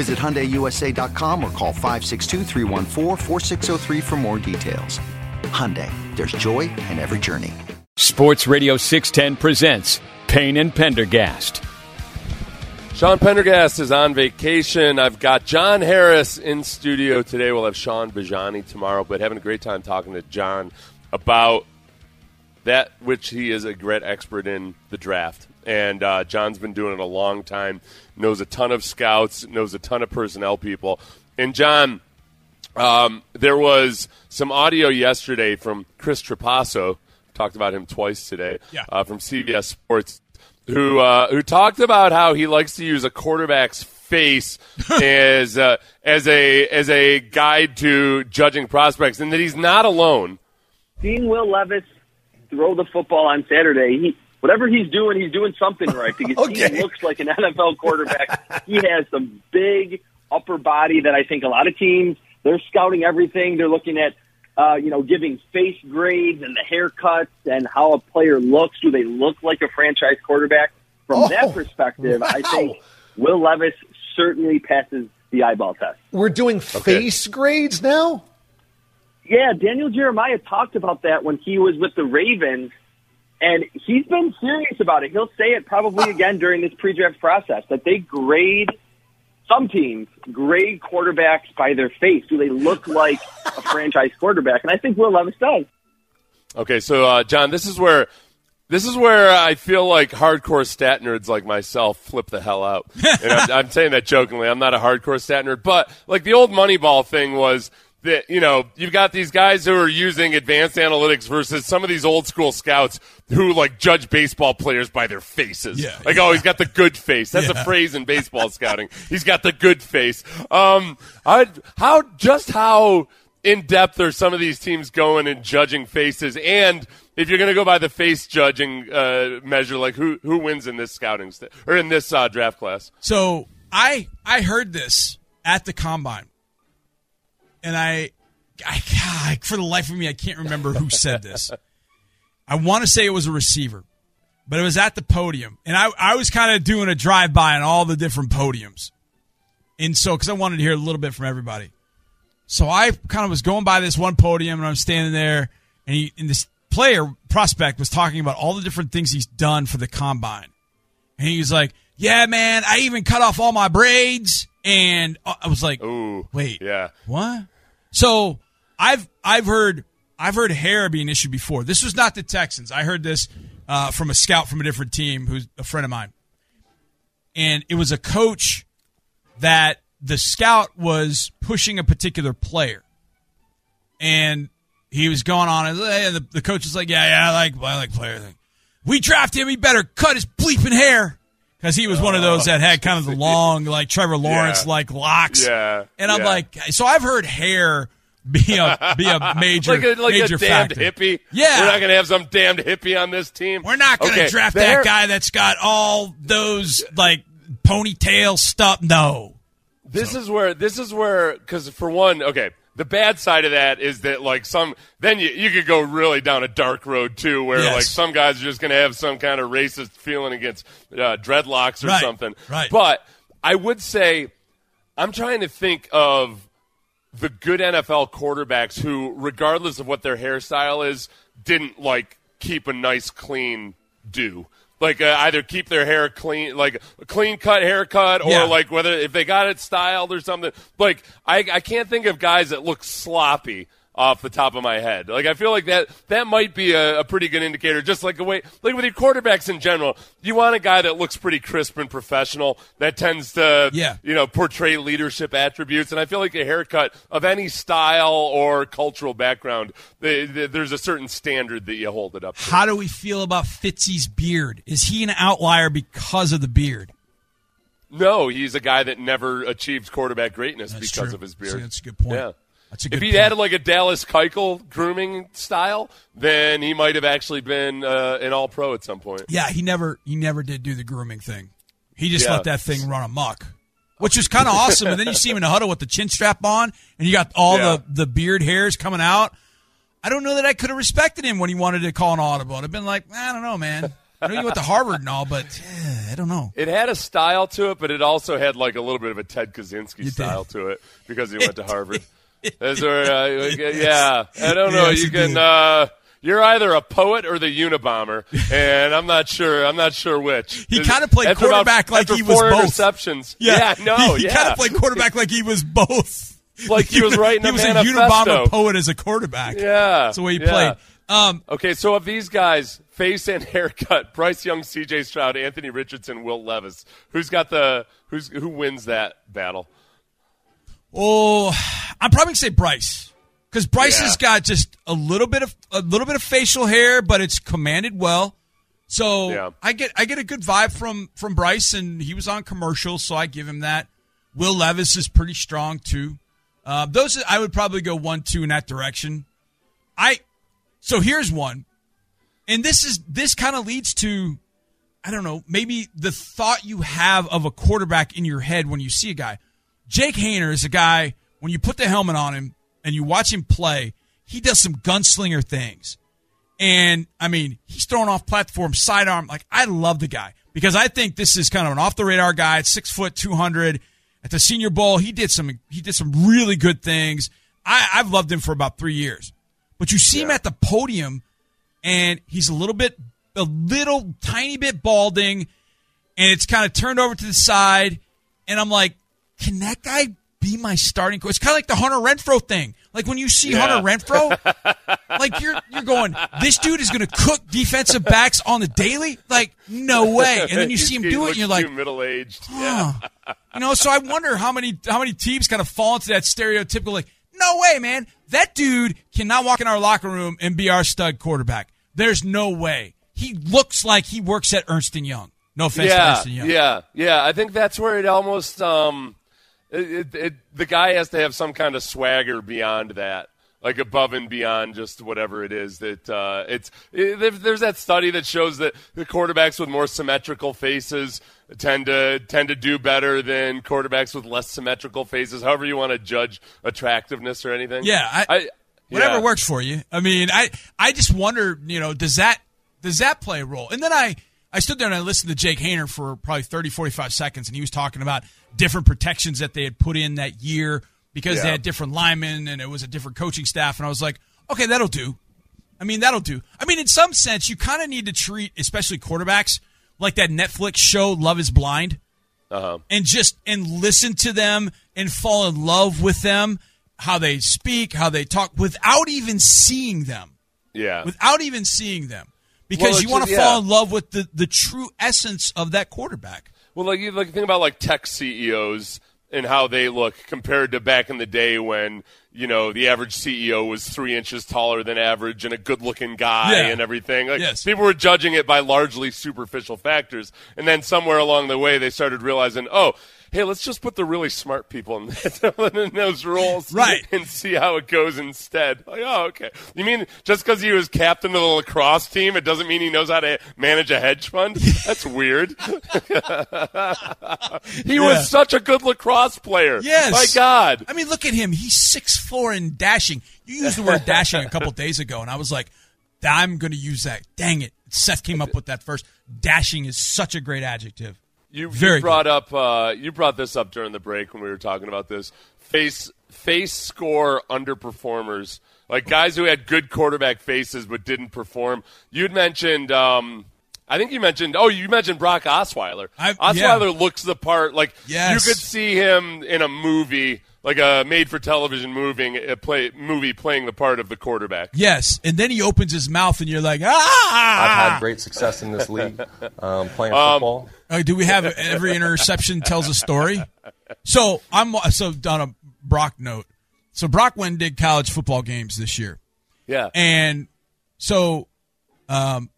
Visit HyundaiUSA.com or call 562 for more details. Hyundai, there's joy in every journey. Sports Radio 610 presents Payne and Pendergast. Sean Pendergast is on vacation. I've got John Harris in studio today. We'll have Sean Bajani tomorrow, but having a great time talking to John about that which he is a great expert in the draft. And uh, John's been doing it a long time, knows a ton of scouts, knows a ton of personnel people. And John, um, there was some audio yesterday from Chris Trapasso, talked about him twice today, Yeah. uh, from CBS Sports, who uh, who talked about how he likes to use a quarterback's face as uh, as a as a guide to judging prospects, and that he's not alone. seeing Will Levis throw the football on Saturday, he whatever he's doing, he's doing something right because Okay. he looks like an NFL quarterback. he has some big upper body that I think a lot of teams they're scouting everything. They're looking at uh, you know giving face grades and the haircuts and how a player looks. Do they look like a franchise quarterback? From Oh, that perspective, I think Will Levis certainly passes the eyeball test. We're doing face grades now? Yeah, Daniel Jeremiah talked about that when he was with the Ravens, and he's been serious about it. He'll say it probably again during this pre-draft process that they grade some teams grade quarterbacks by their face. Do they look like a franchise quarterback? And I think Will Levis does. Okay, so uh, John, this is where this is where I feel like hardcore stat nerds like myself flip the hell out. and I'm, I'm saying that jokingly. I'm not a hardcore stat nerd, but like the old Moneyball thing was that you know you've got these guys who are using advanced analytics versus some of these old school scouts who like judge baseball players by their faces. Yeah, like oh, he's got the good face. That's Yeah. a phrase in baseball scouting. He's got the good face. Um, I, how just how in depth are some of these teams going and judging faces? And if you're going to go by the face judging uh, measure, like who who wins in this scouting st- or in this uh, draft class? So I I heard this at the combine, and I, I God, for the life of me I can't remember who said this. I want to say it was a receiver, but it was at the podium, and I I was kind of doing a drive by on all the different podiums, and so because I wanted to hear a little bit from everybody, so I kind of was going by this one podium, and I'm standing there, and he and this player prospect was talking about all the different things he's done for the combine. And he was like, "Yeah, man, I even cut off all my braids." And I was like, Ooh, "Wait, yeah. what?" So I've I've heard I've heard hair be an issue before. This was not the Texans. I heard this uh, from a scout from a different team who's a friend of mine, and it was a coach that the scout was pushing a particular player, and he was going on and the, the coach was like, "Yeah, yeah, I like I like player thing. We draft him. He better cut his bleeping hair." Because he was one of those that had kind of the long, like Trevor Lawrence, like locks. Yeah, And I'm yeah. like, so I've heard hair be a be a major like a, like major a damned factor. hippie. Yeah. we're not going to have some damned hippie on this team. We're not going to Okay, draft that guy that's got all those like ponytail stuff. No. This is where this is where because for one, okay, the bad side of that is that like some then you you could go really down a dark road too, where Yes. like some guys are just going to have some kind of racist feeling against uh, dreadlocks or Right, something. right. But I would say I'm trying to think of the good NFL quarterbacks who, regardless of what their hairstyle is, didn't like keep a nice clean do. Like uh, either keep their hair clean, like a clean cut haircut, or Yeah. like whether if they got it styled or something. Like I, I can't think of guys that look sloppy off the top of my head. Like I feel like that that might be a, a pretty good indicator. Just like the way, like with your quarterbacks in general, you want a guy that looks pretty crisp and professional. That tends to, Yeah. you know, portray leadership attributes. And I feel like a haircut of any style or cultural background, the, the, there's a certain standard that you hold it up to. How do we feel about Fitzy's beard? Is he an outlier because of the beard? No, he's a guy that never achieved quarterback greatness That's because true. of his beard. See, that's a good point. Yeah. A if he point. added like a Dallas Keuchel grooming style, then he might have actually been uh, an All Pro at some point. Yeah, he never he never did do the grooming thing. He just Yeah. let that thing run amok, which was kind of awesome. And then you see him in the huddle with the chin strap on, and you got all Yeah. the the beard hairs coming out. I don't know that I could have respected him when he wanted to call an audible. I'd have been like, I don't know, man. I know you went to Harvard and all, but eh, I don't know. It had a style to it, but it also had like a little bit of a Ted Kaczynski style to it because he went to Harvard. Those are, uh, yeah, I don't know. Yes, you can. Uh, you're either a poet or the Unabomber, and I'm not sure. I'm not sure which. He kinda played After about- quarterback like he was both. interceptions. Yeah, no, he, he yeah. kind of played quarterback like he was both. Like he was writing He a was a. Unabomber poet as a quarterback. Yeah, that's the way he yeah. played. Um, Okay, so of these guys, face and haircut, Bryce Young, C.J. Stroud, Anthony Richardson, Will Levis. Who's got the who's who wins that battle? Oh, I'm probably gonna say Bryce because Bryce Yeah. has got just a little bit of a little bit of facial hair, but it's commanded well. So Yeah. I get I get a good vibe from from Bryce, and he was on commercials, so I give him that. Will Levis is pretty strong too. Uh, those I would probably go one two in that direction. I so here's one, and this is this kind of leads to I don't know maybe the thought you have of a quarterback in your head when you see a guy. Jake Haener is a guy when you put the helmet on him and you watch him play, he does some gunslinger things. And I mean, he's throwing off platform, sidearm. Like I love the guy because I think this is kind of an off the radar guy. At six foot, two hundred. At the Senior Bowl, he did some he did some really good things. I, I've loved him for about three years. But you see him at the podium, and he's a little bit, a little tiny bit balding, and it's kind of turned over to the side. And I'm like, can that guy be my starting coach? It's kind of like the Hunter Renfrow thing. Like when you see Yeah. Hunter Renfrow, like you're you're going, this dude is going to cook defensive backs on the daily. Like no way. And then you see him do it, and you're like, middle aged. huh. you know. So I wonder how many how many teams kind of fall into that stereotypical like, no way, man. That dude cannot walk in our locker room and be our stud quarterback. There's no way. He looks like he works at Ernst and Young. No offense to Yeah, Young. yeah, yeah. I think that's where it almost um, it, it, it, the guy has to have some kind of swagger beyond that, like above and beyond just whatever it is that uh, it's. It, there's that study that shows that the quarterbacks with more symmetrical faces tend to tend to do better than quarterbacks with less symmetrical faces. However, you want to judge attractiveness or anything. Yeah, I, whatever yeah. works for you. I mean, I I just wonder, you know, does that does that play a role? And then I I stood there and I listened to Jake Haener for probably 30 45 seconds and he was talking about different protections that they had put in that year because they had different linemen and it was a different coaching staff and I was like, "Okay, that'll do." I mean, that'll do. I mean, in some sense, you kind of need to treat especially quarterbacks like that Netflix show Love is Blind Uh-huh. and just and listen to them and fall in love with them, how they speak, how they talk, without even seeing them, Yeah. without even seeing them, because it's you want to just- fall in love with the the true essence of that quarterback. Well, like you like think about like tech CEOs and how they look compared to back in the day when you know the average CEO was three inches taller than average and a good-looking guy Yeah. and everything. Like Yes. people were judging it by largely superficial factors, and then somewhere along the way they started realizing, oh. Hey, let's just put the really smart people in, in those roles, Right. And see how it goes instead. Like, oh, okay. You mean just because he was captain of the lacrosse team, it doesn't mean he knows how to manage a hedge fund? That's weird. He Yeah. was such a good lacrosse player. Yes. My God. I mean, look at him. He's six four and dashing. You used the word dashing a couple days ago, and I was like, I'm going to use that. Dang it. Seth came up with that first. Dashing is such a great adjective. You, Very you brought up uh, you brought this up during the break when we were talking about this. Face face score underperformers. Like guys who had good quarterback faces but didn't perform. You'd mentioned um, I think you mentioned oh you mentioned Brock Osweiler. I- Osweiler looks the part like Yes. you could see him in a movie like a made-for-television moving a play movie playing the part of the quarterback. Yes, and then he opens his mouth, and you're like, ah! I've had great success in this league um, playing Um, football. Uh, do we have every interception tells a story? So I'm so on a Brock note. So Brock went and did college football games this year, Yeah. and so um,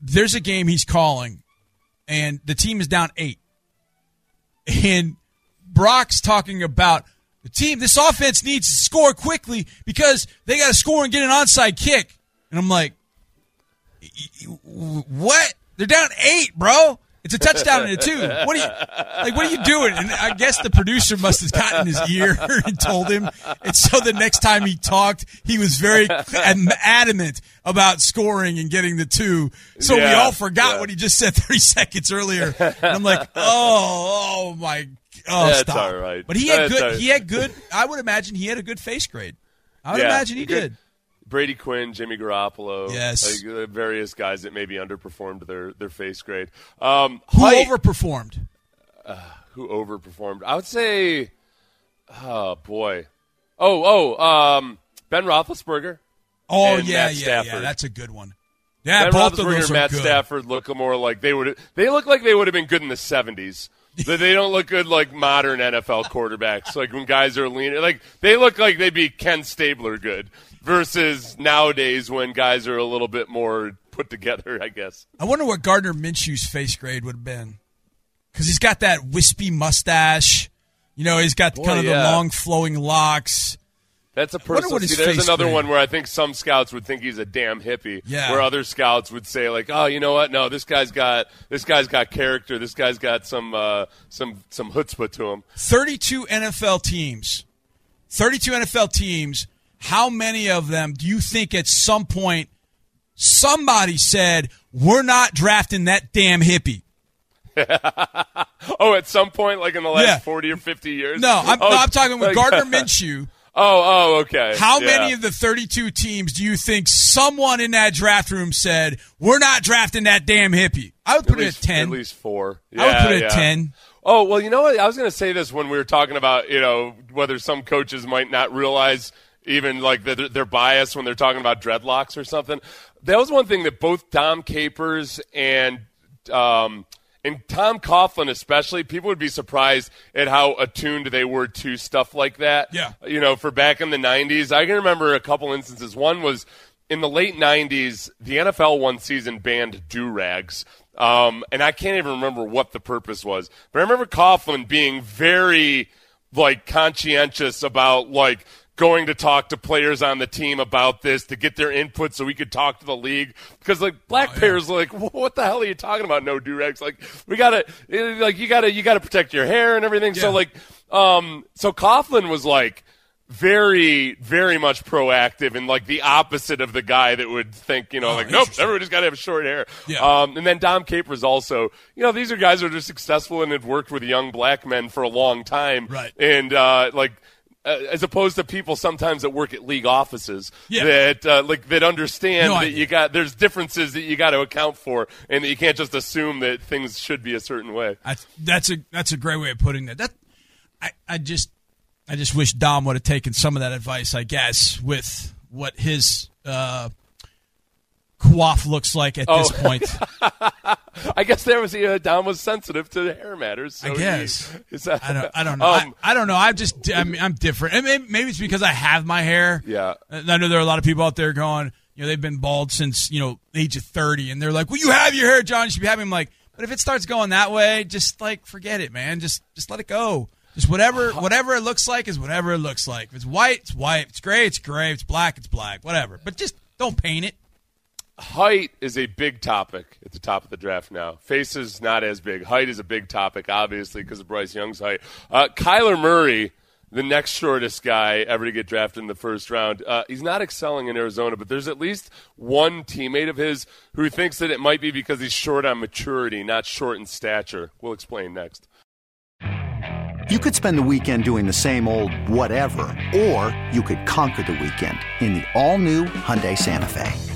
there's a game he's calling, and the team is down eight, and Brock's talking about the team. This offense needs to score quickly because they got to score and get an onside kick, and I'm like, what? They're down eight, bro. It's a touchdown and a two. What are you like? What are you doing? And I guess the producer must have gotten his ear and told him. And so the next time he talked, he was very adamant about scoring and getting the two. So we all forgot yeah. what he just said 30 seconds earlier. And I'm like, oh, oh my, oh, That's stop. all right. But he had That's good. right. He had good. I would imagine he had a good face grade. I would Yeah. imagine he did. Brady Quinn, Jimmy Garoppolo, Yes. like, uh, various guys that maybe underperformed their their face grade. Um, Who height- overperformed? who overperformed? I would say, oh boy, oh oh, um, Ben Roethlisberger. Oh yeah, yeah, yeah. That's a good one. Yeah, ben both of Roethlisberger those are Matt good. Stafford look more like they would. They look like they would have been good in the seventies. But they don't look good like modern NFL quarterbacks. Like when guys are leaning, like they look like they'd be Ken Stabler good. Versus nowadays when guys are a little bit more put together. I guess. I wonder what Gardner Minshew's face grade would have been, because he's got that wispy mustache. You know, he's got kind of yeah. the long flowing locks. That's a wonder person. what his See, there's another one where I think some scouts would think he's a damn hippie. Yeah. Where other scouts would say like, oh, you know what? No, this guy's got this guy's got character. This guy's got some uh, some some chutzpah to him. 32 NFL teams. 32 NFL teams. How many of them do you think at some point somebody said, we're not drafting that damn hippie? Oh, at some point, like in the last Yeah. forty or fifty years. No, I'm, Oh, no, I'm talking with like- Gardner Minshew. Oh, oh, okay. How Yeah. many of the 32 teams do you think someone in that draft room said, we're not drafting that damn hippie? I would put at it least, at 10. At least four. I would put it yeah. at 10. Oh well, you know what? I was going to say this when we were talking about you know whether some coaches might not realize even like they're biased when they're talking about dreadlocks or something. That was one thing that both Dom Capers and um, and Tom Coughlin especially, people would be surprised at how attuned they were to stuff like that. Yeah. you know, for back in the '90s, I can remember a couple instances. One was in the late '90s. The NFL one season banned do rags. Um, and I can't even remember what the purpose was, but I remember Coughlin being very like conscientious about like going to talk to players on the team about this to get their input so we could talk to the league. Because like black players are like what the hell are you talking about? No durags like we gotta eh, like you gotta you gotta protect your hair and everything. So like um so Coughlin was like very very much proactive and like the opposite of the guy that would think you know like nope everybody's got to have short hair. Yeah. um, and then Dom Capers also you know these are guys that are successful and have worked with young black men for a long time. Right. and uh, like uh, as opposed to people sometimes that work at league offices Yeah. that uh, like that understand No that you got there's differences that you got to account for and that you can't just assume that things should be a certain way. That's, that's a that's a great way of putting that. That I, I just I just wish Dom would have taken some of that advice. I guess with what his uh, coif looks like at this Oh. point. I guess there was uh, Dom was sensitive to hair matters. So I he- guess. is that- I don't. I don't know. Um, I, I don't know. I'm just. I mean, I'm different. And maybe, maybe it's because I have my hair. Yeah. And I know there are a lot of people out there going. You know, they've been bald since you know age of thirty, and they're like, "Well, you have your hair, John. You should be having." I'm like, but if it starts going that way, just like forget it, man. Just just let it go. Just whatever whatever it looks like is whatever it looks like. If it's white, it's white. If it's gray, it's gray. If it's black, it's black. Whatever. But just don't paint it. Height is a big topic at the top of the draft now. Face is not as big. Height is a big topic, obviously, because of Bryce Young's height. Uh, Kyler Murray, the next shortest guy ever to get drafted in the first round, uh, he's not excelling in Arizona, but there's at least one teammate of his who thinks that it might be because he's short on maturity, not short in stature. We'll explain next. You could spend the weekend doing the same old whatever, or you could conquer the weekend in the all-new Hyundai Santa Fe.